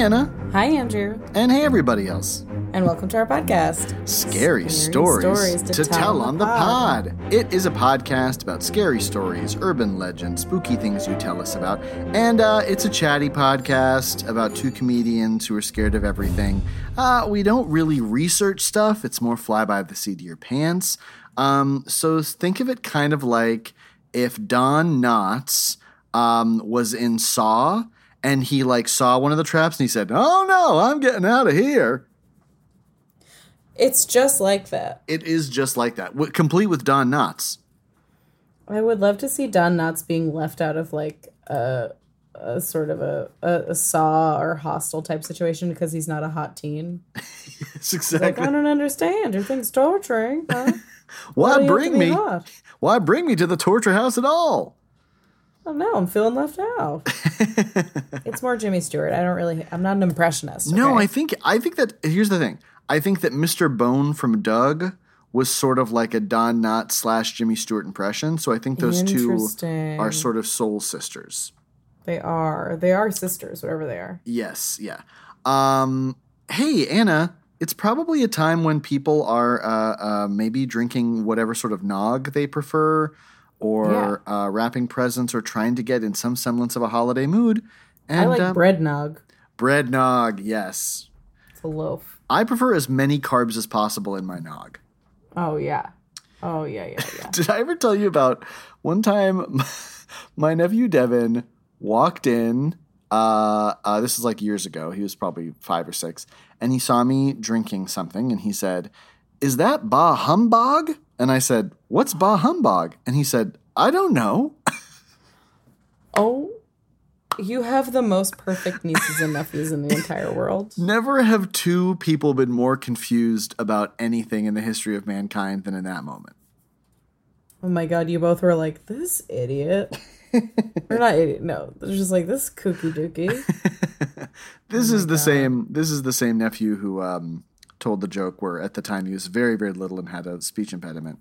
Anna. Hi, Andrew, And hey, everybody else. and welcome to our podcast. Scary, stories, to, tell, on the pod. It is a podcast about scary stories, urban legends, spooky things you tell us about. And uh, it's a chatty podcast about two comedians who are scared of everything. Uh, we don't really research stuff, it's more fly by the seat of your pants. Um, so think of it kind of like if Don Knotts um, was in Saw and he like saw one of the traps and he said, "Oh no, I'm getting out of here." It's just like that. It is just like that, w- complete with Don Knotts. I would love to see Don Knotts being left out of like a, a sort of a, a, a saw or Hostel type situation because he's not a hot teen. Like, exactly I don't understand. Your thing's torturing. Huh? why have bring me. hot? Why bring me to the torture house at all? Oh no, I'm feeling left out. it's more Jimmy Stewart. I don't really. I'm not an impressionist. No, okay? I think I think that here's the thing. I think that Mr. Bone from Doug was sort of like a Don Knotts slash Jimmy Stewart impression. So I think those two are sort of soul sisters. they are. They are sisters, whatever they are. Yes, yeah. Um, hey, Anna, it's probably a time when people are uh, uh, maybe drinking whatever sort of nog they prefer, or uh, wrapping presents, or trying to get in some semblance of a holiday mood. And I like uh, bread nog. bread nog. Yes, It's a loaf. I prefer as many carbs as possible in my nog. Oh yeah. Oh yeah, yeah, yeah. Did I ever tell you about one time my nephew Devin walked in? Uh, uh, this is like years ago. He was probably five or six, and he saw me drinking something, and he said, "Is that bah humbug?" And I said, "What's bah humbug?" And he said, "I don't know." Oh, you have the most perfect nieces and nephews in the entire world. Never have two people been more confused about anything in the history of mankind than in that moment. Oh my god, you both were like, this idiot. or not idiot, no. They're just like, this kooky dookie. This is the same. This is the same nephew who um, told the joke where at the time he was very very little and had a speech impediment,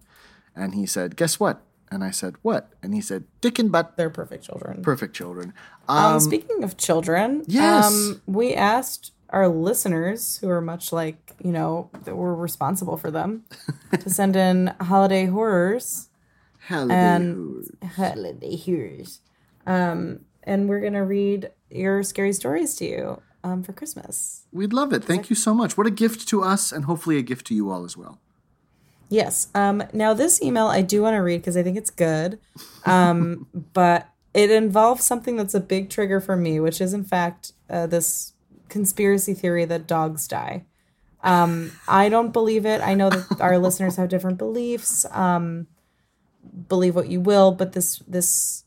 and he said, "Guess what?" And I said, "What?" And he said, "Dick and butt." They're perfect children. Perfect children. Um, speaking of children, yes. um, we asked our listeners, who are much like, you know, that we're responsible for them, to send in holiday horrors. Holiday and- hood. Holiday horrors. Um, and we're going to read your scary stories to you um, for Christmas. We'd love it. Thank you so much. What a gift to us, and hopefully a gift to you all as well. Yes. Um, now, this email I do want to read because I think it's good, um, but it involves something that's a big trigger for me, which is, in fact, uh, this conspiracy theory that dogs die. Um, I don't believe it. I know that our listeners have different beliefs. Um, believe what you will, but this this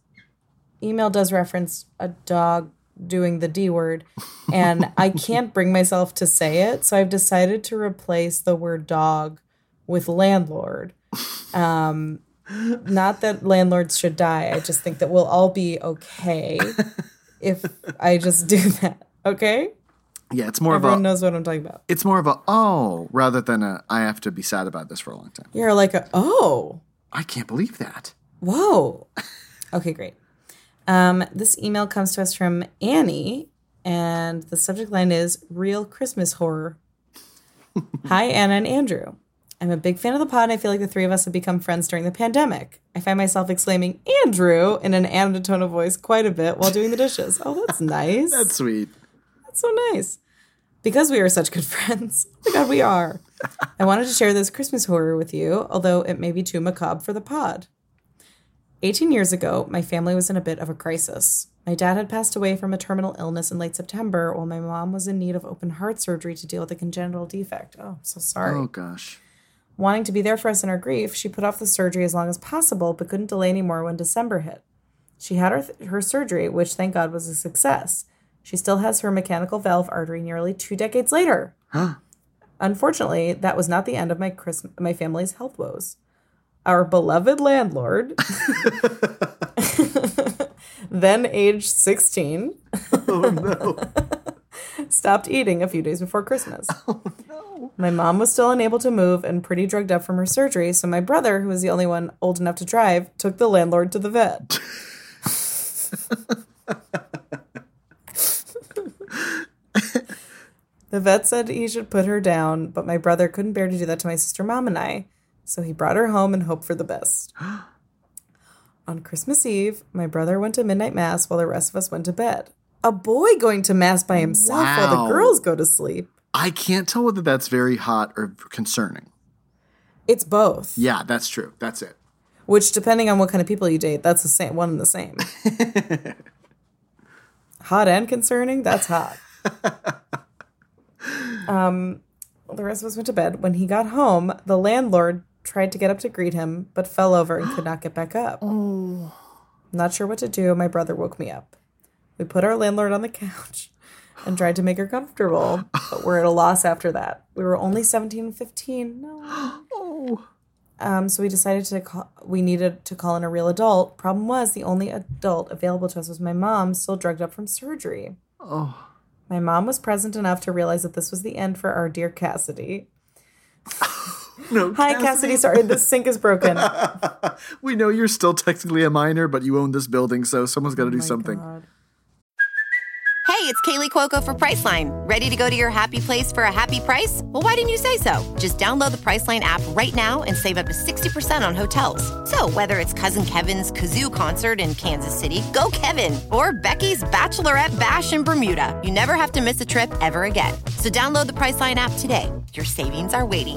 email does reference a dog doing the D word, and I can't bring myself to say it, so I've decided to replace the word dog with landlord. Um, not that landlords should die. I just think that we'll all be okay if I just do that. Okay, Yeah, it's more everyone of a. Everyone knows what I'm talking about. It's more of a oh rather than a I have to be sad about this for a long time. You're like, a, oh, I can't believe that. Whoa. Okay, great. Um, this email comes to us from Annie, and the subject line is Real Christmas Horror. Hi, Anna and Andrew. I'm a big fan of the pod, and I feel like the three of us have become friends during the pandemic. I find myself exclaiming Andrew in an Anna tone of voice quite a bit while doing the dishes. Oh, that's nice. That's sweet. That's so nice. Because we are such good friends. Oh my God, we are. I wanted to share this Christmas horror with you, although it may be too macabre for the pod. 18 years ago, my family was in a bit of a crisis. My dad had passed away from a terminal illness in late September, while my mom was in need of open heart surgery to deal with a congenital defect. Oh, so sorry. Oh, gosh. Wanting to be there for us in our grief, she put off the surgery as long as possible, but couldn't delay anymore when December hit. She had her, th- her surgery, which thank God was a success. She still has her mechanical valve artery nearly two decades later. Huh. Unfortunately, that was not the end of my Christ- my family's health woes. Our beloved landlord, then age 16, Oh, no. stopped eating a few days before Christmas. Oh, my mom was still unable to move and pretty drugged up from her surgery, so my brother, who was the only one old enough to drive, took the landlord to the vet. the vet said he should put her down, but my brother couldn't bear to do that to my sister, mom, and I, so he brought her home and hoped for the best. On Christmas Eve, my brother went to midnight mass while the rest of us went to bed. A boy going to mass by himself while the girls go to sleep. I can't tell whether that's very hot or concerning. It's both. Yeah, that's true. That's it. Which, depending on what kind of people you date, that's the same one and the same. hot and concerning. That's hot. um, the rest of us went to bed. When he got home, the landlord tried to get up to greet him, but fell over and could not get back up. Oh. Not sure what to do. My brother woke me up. We put our landlord on the couch and tried to make her comfortable, but we're at a loss after that. We were only 17 and 15. No. Um, so we decided to call, we needed to call in a real adult. Problem was, the only adult available to us was my mom, still drugged up from surgery. Oh. My mom was present enough to realize that this was the end for our dear Cassidy. No, Hi, Cassidy. Sorry, the sink is broken. We know you're still technically a minor, but you own this building, so someone's got to oh do something. God. Hey, it's Kaley Cuoco for Priceline. Ready to go to your happy place for a happy price? Well, why didn't you say so? Just download the Priceline app right now and save up to 60% on hotels. So, whether it's Cousin Kevin's Kazoo concert in Kansas City, go Kevin, or Becky's Bachelorette Bash in Bermuda, you never have to miss a trip ever again. So, download the Priceline app today. Your savings are waiting.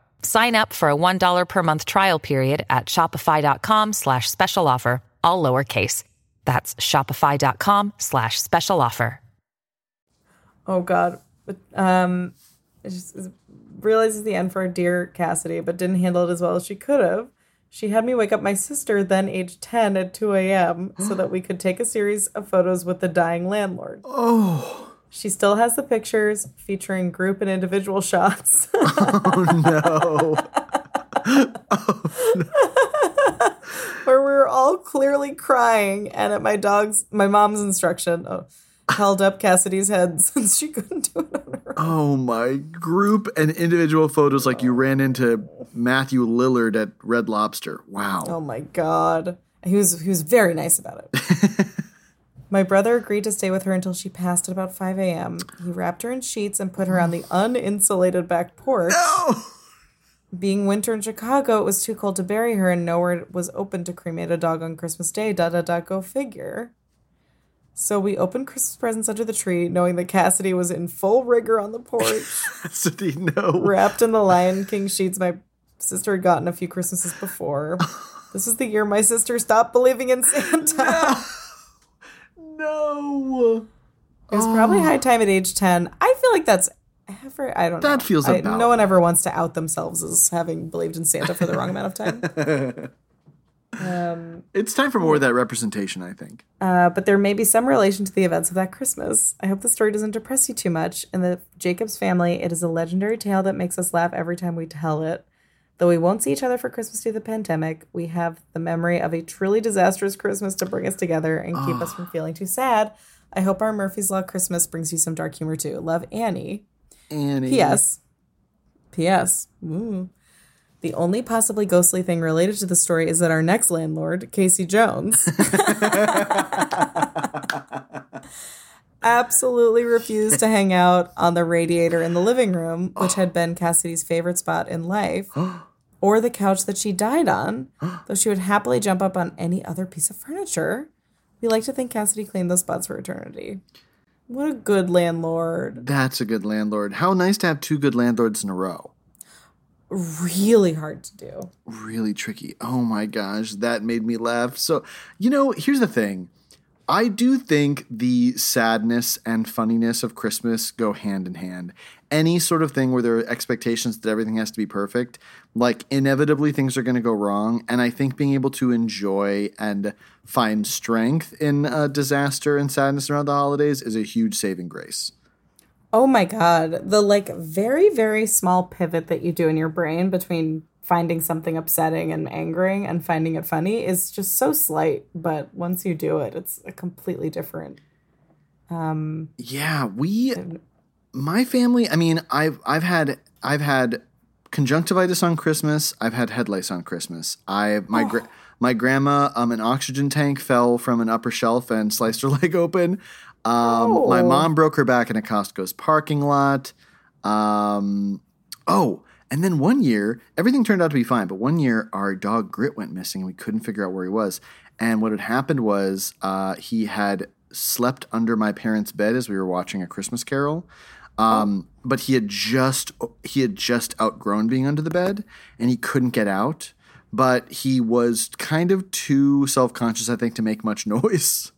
Sign up for a $1 per month trial period at shopify.com slash special offer, all lowercase. That's shopify.com slash special offer. Oh God. But, um, it just it realizes the end for dear Cassidy, but didn't handle it as well as she could have. She had me wake up my sister, then age 10, at 2 a.m., so that we could take a series of photos with the dying landlord. Oh, She still has the pictures featuring group and individual shots. Oh no. Oh no. Where we were all clearly crying and at my dog's my mom's instruction oh, held up cassidy's head since she couldn't do it on her own. Oh, my. Group and individual photos like you ran into Matthew Lillard at Red Lobster. Wow. oh my god he was he was very nice about it my brother agreed to stay with her until she passed at about 5 a.m he wrapped her in sheets and put her on the uninsulated back porch No! being winter in chicago it was too cold to bury her and nowhere was open to cremate a dog on christmas day da da da go figure so we opened Christmas presents under the tree, knowing that Cassidy was in full rigor on the porch, Cassidy, no. wrapped in the Lion King sheets my sister had gotten a few Christmases before. This is the year my sister stopped believing in Santa. No. It was probably high time at age 10. I feel like that's ever, I don't know. That feels I- about No one ever wants to out themselves as having believed in Santa for the wrong amount of time. Um, it's time for more of that representation, I think. Uh, but there may be some relation to the events of that Christmas. I hope the story doesn't depress you too much. In the Jacobs family, it is a legendary tale that makes us laugh every time we tell it. Though we won't see each other for Christmas due to the pandemic, we have the memory of a truly disastrous Christmas to bring us together and keep us from ah. feeling too sad. I hope our Murphy's Law Christmas brings you some dark humor too. Love, Annie. Annie. P.S. P.S. Ooh. The only possibly ghostly thing related to the story is that our next landlord, Casey Jones, absolutely refused to hang out on the radiator in the living room, which had been Cassidy's favorite spot in life, or the couch that she died on, though she would happily jump up on any other piece of furniture. We like to think Cassidy claimed those spots for eternity. What a good landlord. That's a good landlord. How nice to have two good landlords in a row. Really hard to do. Really tricky. Oh my gosh, that made me laugh. So, you know, here's the thing. I do think the sadness and funniness of Christmas go hand in hand. Any sort of thing where there are expectations that everything has to be perfect, like inevitably things are going to go wrong. And I think being able to enjoy and find strength in uh, disaster and sadness around the holidays is a huge saving grace. Oh my god, the like very very small pivot that you do in your brain between finding something upsetting and angering and finding it funny is just so slight, but once you do it, it's a completely different um Yeah, we my family, I mean, I've I've had I've had conjunctivitis on Christmas, I've had head lice on Christmas. I my gra- my grandma um an oxygen tank fell from an upper shelf and sliced her leg open. Um, My Oh. mom broke her back in a Costco's parking lot. Um, oh, and then one year, everything turned out to be fine. But one year, our dog Grit went missing, and we couldn't figure out where he was. And what had happened was uh, he had slept under my parents' bed as we were watching a Christmas Carol. Um, But he had just he had just outgrown being under the bed, and he couldn't get out. But he was kind of too self conscious, I think, to make much noise.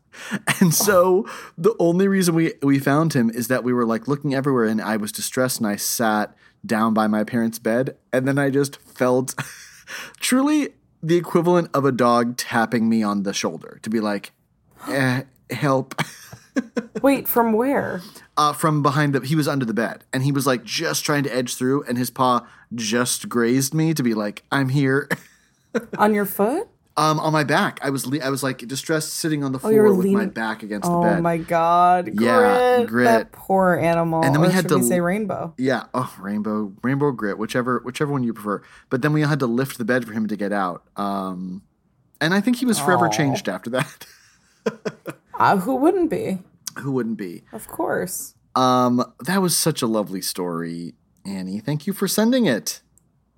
And so the only reason we we found him is that we were like looking everywhere and I was distressed and I sat down by my parents' bed and then I just felt truly the equivalent of a dog tapping me on the shoulder to be like eh, help Wait, from where? uh, from behind the he was under the bed and he was like just trying to edge through and his paw just grazed me to be like I'm here On your foot? Um on my back I was le- I was like distressed sitting on the Oh, floor with my back against Oh the bed Oh my god. Grit. Yeah, Grit. That poor animal. And then we Or had to- say rainbow. Yeah, oh, rainbow, rainbow grit, whichever, whichever one you prefer. But then we had to lift the bed for him to get out. Um, and I think he was forever changed after that. Uh, who wouldn't be? Who wouldn't be? Of course. Um, that was such a lovely story, Annie. Thank you for sending it.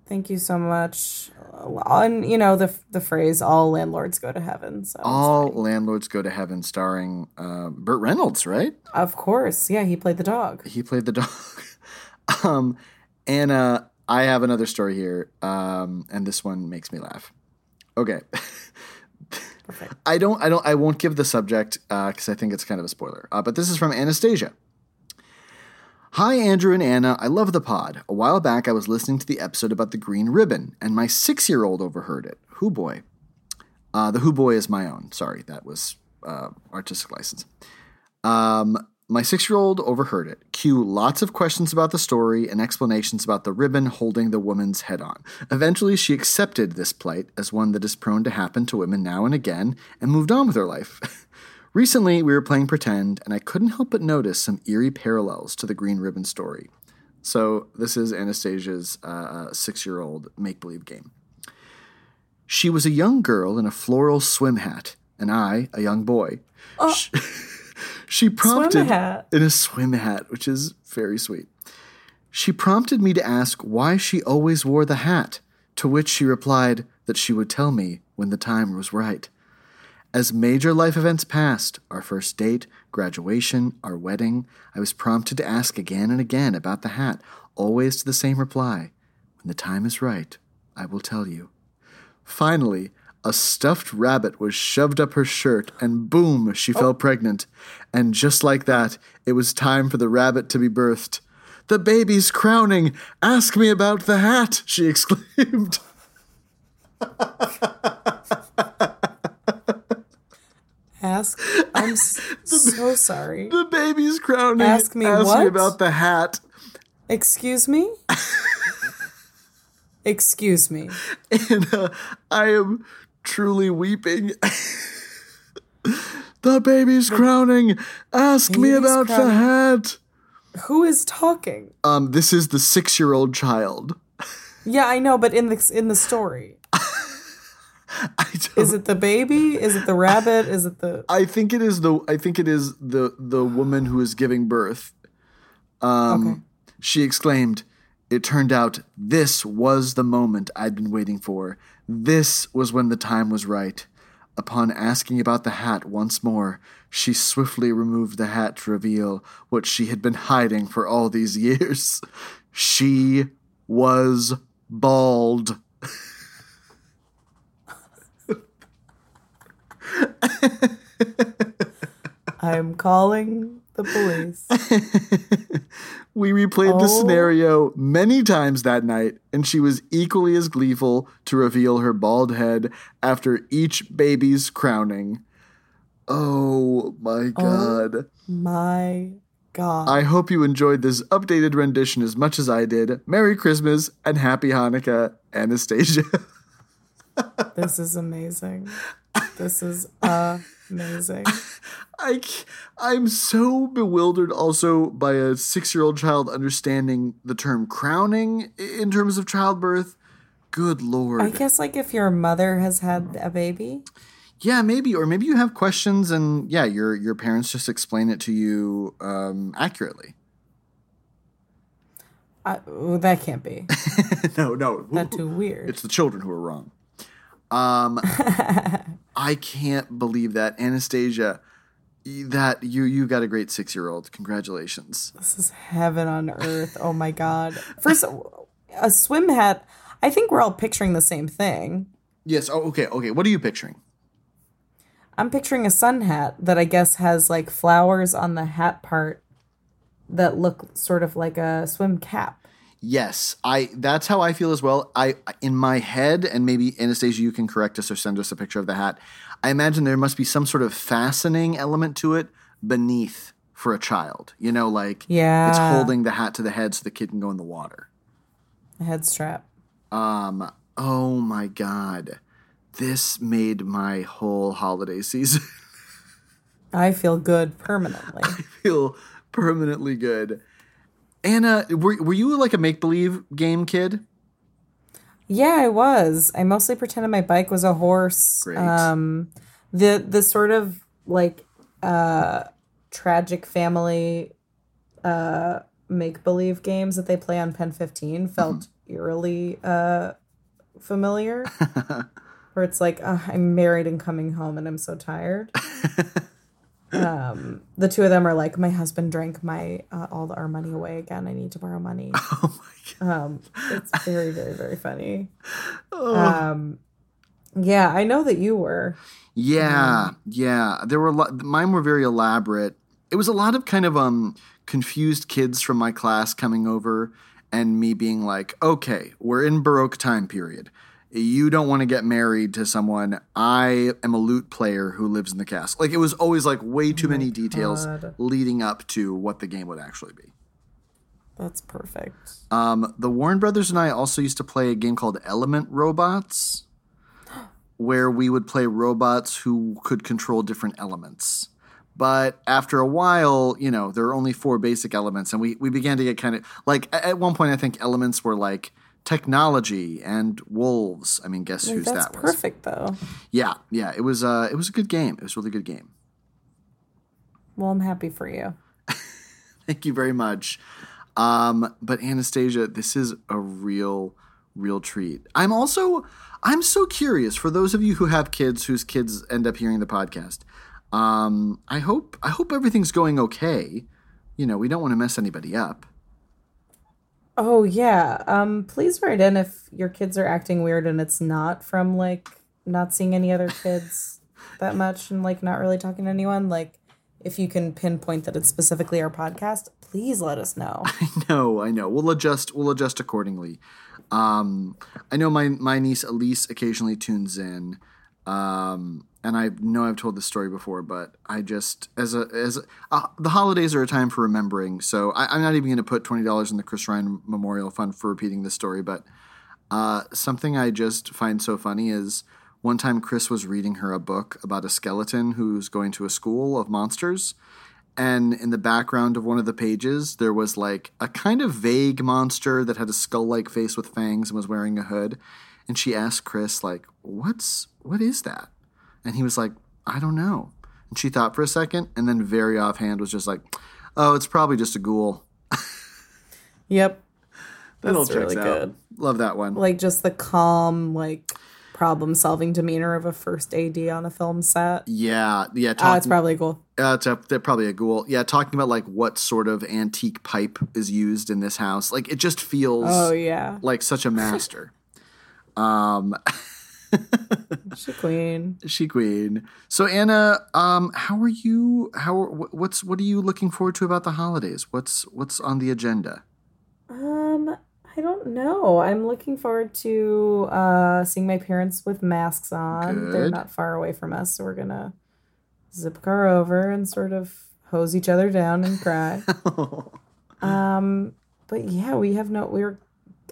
Thank you so much. Uh, And you know the the phrase "all landlords go to heaven." So All landlords go to heaven, starring uh, Burt Reynolds, right? of course, yeah, he played the dog. He played the dog. um, and uh, I have another story here, um, and this one makes me laugh. Okay. I don't. I don't. I won't give the subject because I think it's kind of a spoiler. Uh, but this is from Anastasia. Hi, Andrew and Anna. I love the pod. A while back, I was listening to the episode about the green ribbon, and my six-year-old overheard it. Who boy? Uh, the who boy is my own. Sorry, that was uh, artistic license. Um, my six year old overheard it. Cue lots of questions about the story and explanations about the ribbon holding the woman's head on. Eventually, she accepted this plight as one that is prone to happen to women now and again and moved on with her life. Recently, we were playing pretend, and I couldn't help but notice some eerie parallels to the green ribbon story. So, this is Anastasia's uh, six year old make believe game. She was a young girl in a floral swim hat, and I, a young boy. She, she prompted in a swim hat, which is very sweet. She prompted me to ask why she always wore the hat, to which she replied that she would tell me when the time was right. As major life events passed, our first date, graduation, our wedding, I was prompted to ask again and again about the hat, always to the same reply When the time is right, I will tell you. Finally, a stuffed rabbit was shoved up her shirt, and boom, she oh. fell pregnant. And just like that, it was time for the rabbit to be birthed. The baby's crowning! Ask me about the hat! she exclaimed. Ask. I'm s- so sorry. The baby's crowning. Ask me Ask what? me about the hat. Excuse me? Excuse me. And uh, I am truly weeping. the baby's crowning. Ask me about the hat. Who is talking? Um, this is the six-year-old child. Yeah, I know, but in the in the story, is it the baby? Is it the rabbit? Is it the I think it is the. I think it is the the woman who is giving birth. Um, Okay. She exclaimed, It turned out this was the moment I'd been waiting for. This was when the time was right. Upon asking about the hat once more, she swiftly removed the hat to reveal what she had been hiding for all these years. She was bald. I'm calling the police. We replayed the Oh. scenario many times that night, and she was equally as gleeful to reveal her bald head after each baby's crowning. Oh my oh god. My God. I hope you enjoyed this updated rendition as much as I did. Merry Christmas and Happy Hanukkah, Anastasia. this is amazing. This is amazing. I, I'm so bewildered also by a six year old child understanding the term crowning in terms of childbirth. Good lord. I guess like if your mother has had a baby. Yeah, maybe, or maybe you have questions, and yeah, your your parents just explain it to you um, accurately. Oh, that can't be. no, no, That's too weird. it's the children who are wrong. Um, I can't believe that Anastasia. That you you got a great six year old. Congratulations. This is heaven on earth. Oh my god. First, a swim hat. I think we're all picturing the same thing. Yes. Oh, okay. Okay. What are you picturing? I'm picturing a sun hat that I guess has like flowers on the hat part that look sort of like a swim cap. Yes, I. That's how I feel as well. I in my head, and maybe Anastasia, you can correct us or send us a picture of the hat. I imagine there must be some sort of fastening element to it beneath for a child. You know, like Yeah. it's holding the hat to the head so the kid can go in the water. A head strap. Um. Oh my god, this made my whole holiday season I feel good permanently. I feel permanently good. Anna, were were you like a make believe game kid? Yeah, I was. I mostly pretended my bike was a horse. Great. Um, the the sort of like uh, tragic family uh, make believe games that they play on PEN15 felt eerily uh, familiar. Where it's like uh, I'm married and coming home and I'm so tired. um, the two of them are like, my husband drank my uh, all our money away again. I need to borrow money. Oh my god. Um, it's very, very, very funny. Um, yeah, I know that you were. Yeah, yeah. There were a lot. Mine were very elaborate. It was a lot of kind of um confused kids from my class coming over, and me being like, "Okay, we're in Baroque time period. You don't want to get married to someone. I am a lute player who lives in the castle." Like it was always like way too many details God. leading up to what the game would actually be. That's perfect. Um, the Warren brothers and I also used to play a game called Element Robots, where we would play robots who could control different elements. But after a while, you know, there are only four basic elements, and we, we began to get kind of like at one point, I think elements were like technology and wolves. I mean, guess Like, that's that was? perfect, though. Yeah, yeah. It was uh, it was a good game. It was a really good game. Well, I'm happy for you. Thank you very much. Um, but Anastasia, this is a real, real treat. I'm also, I'm so curious for those of you who have kids whose kids end up hearing the podcast. Um, I hope, I hope everything's going okay. You know, we don't want to mess anybody up. Oh yeah. Um, please write in if your kids are acting weird and it's not from like not seeing any other kids that much and like not really talking to anyone. Like, if you can pinpoint that it's specifically our podcast, please let us know. I know, I know. We'll adjust. We'll adjust accordingly. Um, I know my my niece Elise occasionally tunes in. Um, and I know I've told this story before, but I just as a as a, uh, the holidays are a time for remembering. So I, am not even going to put twenty dollars in the Chris Ryan Memorial Fund for repeating this story. But uh, something I just find so funny is one time Chris was reading her a book about a skeleton who's going to a school of monsters. And in the background of one of the pages, there was like a kind of vague monster that had a skull like face with fangs and was wearing a hood. And she asked Chris, like, what's what is that? And he was like, I don't know. And she thought for a second and then very offhand was just like, Oh, it's probably just a ghoul. yep. That all checks really out. good. Love that one. Like just the calm, like problem solving demeanor of a first AD on a film set. Yeah, yeah. Talking, uh, it's probably a ghoul. Uh, it's a, they're probably a ghoul. Yeah, talking about like what sort of antique pipe is used in this house. Like it just feels. Oh yeah. Like such a master. Um. she queen. She queen. So Anna, um, how are you? How what's what are you looking forward to about the holidays? What's what's on the agenda? Um, I don't know. I'm looking forward to uh seeing my parents with masks on. Good. They're not far away from us, so we're gonna zip car over and sort of hose each other down and cry. um, but yeah, we have no. We're,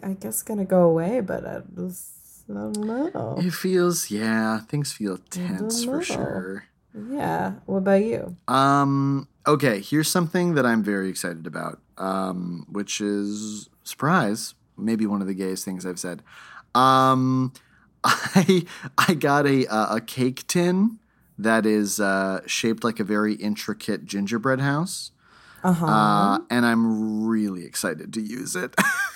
I guess, gonna go away, but I just I don't know. It feels, yeah, things feel tense for sure. Yeah. What about you? Um. Okay. Here's something that I'm very excited about. Um. Which is surprise. Maybe one of the gayest things I've said. Um. I I got a a cake tin that is uh, shaped like a very intricate gingerbread house. Uh-huh. Uh, and I'm really excited to use it.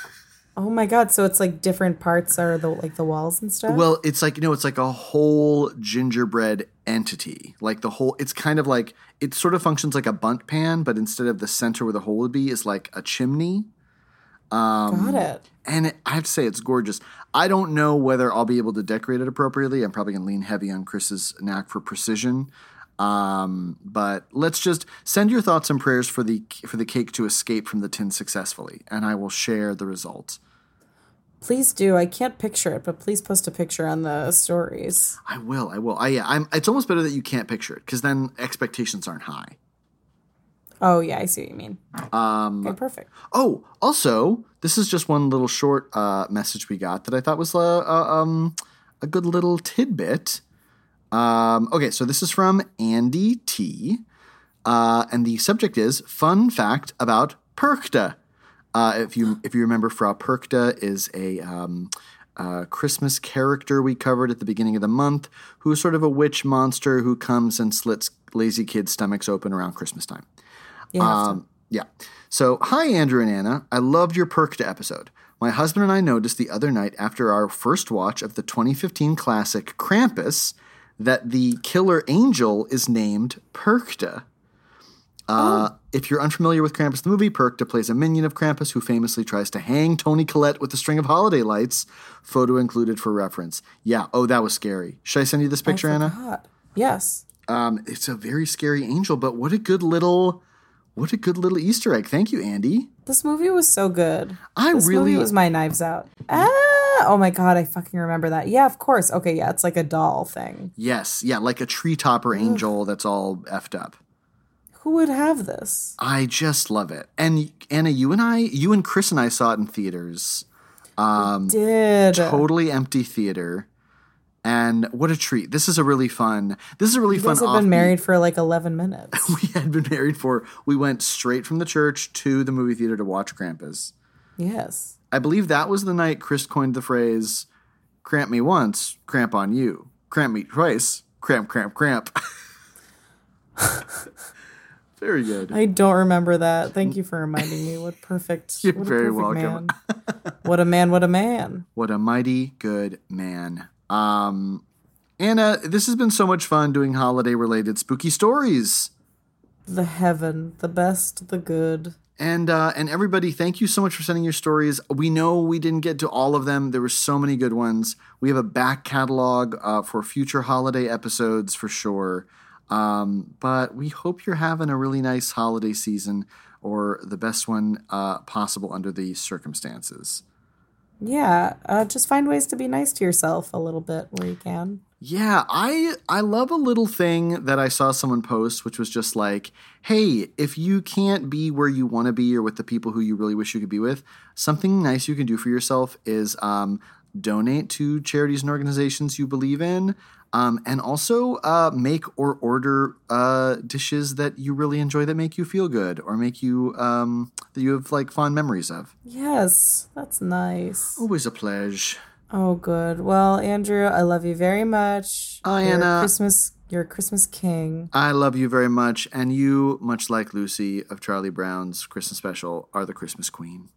Oh my god! So it's like different parts are the like the walls and stuff. Well, it's like you know, it's like a whole gingerbread entity. Like the whole, it's kind of like it sort of functions like a Bundt pan, but instead of the center where the hole would be, is like a chimney. Um, Got it. And it, I have to say, it's gorgeous. I don't know whether I'll be able to decorate it appropriately. I'm probably going to lean heavy on Chris's knack for precision. Um, but let's just send your thoughts and prayers for the for the cake to escape from the tin successfully, and I will share the results. Please do. I can't picture it, but please post a picture on the stories. I will. I will. I yeah. I'm. It's almost better that you can't picture it because then expectations aren't high. Oh yeah, I see what you mean. Um, okay, perfect. Oh, also, this is just one little short uh, message we got that I thought was a, uh, uh, um, a good little tidbit. Um, okay, so this is from Andy T, uh, and the subject is fun fact about Perchta. Uh, if you if you remember, Frau Perchta is a um, uh, Christmas character we covered at the beginning of the month, who's sort of a witch monster who comes and slits lazy kids' stomachs open around Christmas time. Um, yeah. So, hi, Andrew and Anna. I loved your Perchta episode. My husband and I noticed the other night after our first watch of the 2015 classic Krampus that the killer angel is named Perchta. Uh, oh. If you're unfamiliar with Krampus the movie, Perchta plays a minion of Krampus who famously tries to hang Toni Collette with a string of holiday lights. Photo included for reference. Yeah. Oh, that was scary. Should I send you this picture, Anna? Yes. Um, it's a very scary angel, but what a good little, what a good little Easter egg. Thank you, Andy. This movie was so good. I this really movie was my Knives Out. Ah, oh my god, I fucking remember that. Yeah, of course. Okay, yeah, it's like a doll thing. Yes, yeah, like a tree topper angel that's all effed up. Who would have this? I just love it. And Anna, you and I, you and Chris and I saw it in theaters. Um, did totally empty theater, and what a treat! This is a really fun. This is a really you fun. Guys have been married for like eleven minutes. we had been married for. We went straight from the church to the movie theater to watch Krampus. Yes, I believe that was the night Chris coined the phrase "cramp me once, cramp on you; cramp me twice, cramp, cramp, cramp." Very good. I don't remember that. Thank you for reminding me. What perfect. You're what very perfect welcome. what a man, what a man. What a mighty good man. Um Anna, this has been so much fun doing holiday related spooky stories. The heaven, the best, the good. And uh, and everybody, thank you so much for sending your stories. We know we didn't get to all of them. There were so many good ones. We have a back catalog uh, for future holiday episodes for sure. Um, but we hope you're having a really nice holiday season or the best one uh, possible under the circumstances. Yeah, uh, just find ways to be nice to yourself a little bit where you can. Yeah, I I love a little thing that I saw someone post, which was just like, "Hey, if you can't be where you want to be or with the people who you really wish you could be with, something nice you can do for yourself is um, donate to charities and organizations you believe in, um, and also uh, make or order uh, dishes that you really enjoy that make you feel good or make you um, that you have like fond memories of. Yes, that's nice. Always a pleasure. Oh, good. Well, Andrew, I love you very much. Oh, Anna. Christmas, you're a Christmas king. I love you very much, and you, much like Lucy of Charlie Brown's Christmas special, are the Christmas queen.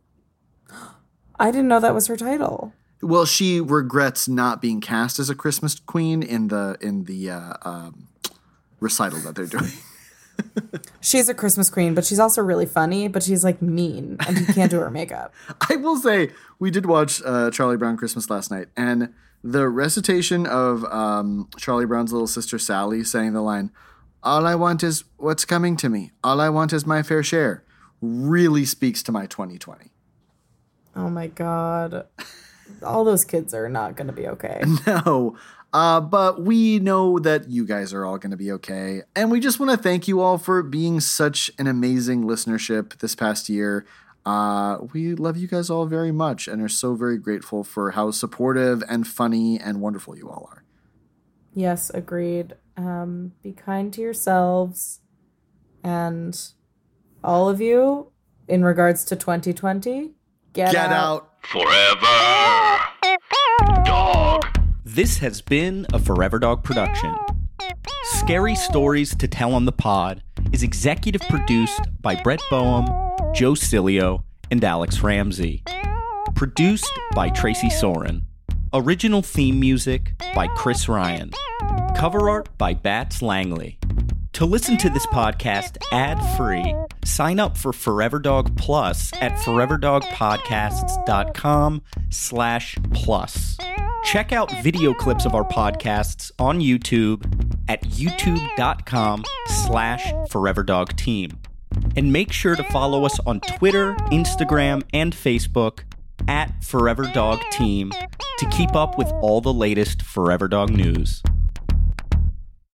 I didn't know that was her title. Well, she regrets not being cast as a Christmas queen in the in the uh, um, recital that they're doing. She's a Christmas queen, but she's also really funny, but she's like mean and you can't do her makeup. I will say we did watch uh, Charlie Brown Christmas last night, and the recitation of um, Charlie Brown's little sister Sally saying the line, "All I want is what's coming to me. All I want is my fair share," really speaks to my 2020. Oh my god. All those kids are not going to be okay. No. Uh, but we know that you guys are all going to be okay. And we just want to thank you all for being such an amazing listenership this past year. Uh, we love you guys all very much and are so very grateful for how supportive and funny and wonderful you all are. Yes, agreed. Um, be kind to yourselves. And all of you, in regards to 2020, get, Get out. out. Forever. Dog. This has been a Forever Dog production. Scary Stories to Tell on the Pod is executive produced by Brett Boehm, Joe Cilio, and Alex Ramsey. Produced by Tracy Soren. Original theme music by Chris Ryan. Cover art by Bats Langley. To listen to this podcast ad-free, sign up for Forever Dog Plus at foreverdogpodcasts.com slash plus. Check out video clips of our podcasts on YouTube at youtube.com slash foreverdogteam. And make sure to follow us on Twitter, Instagram, and Facebook at Forever Dog Team to keep up with all the latest Forever Dog news.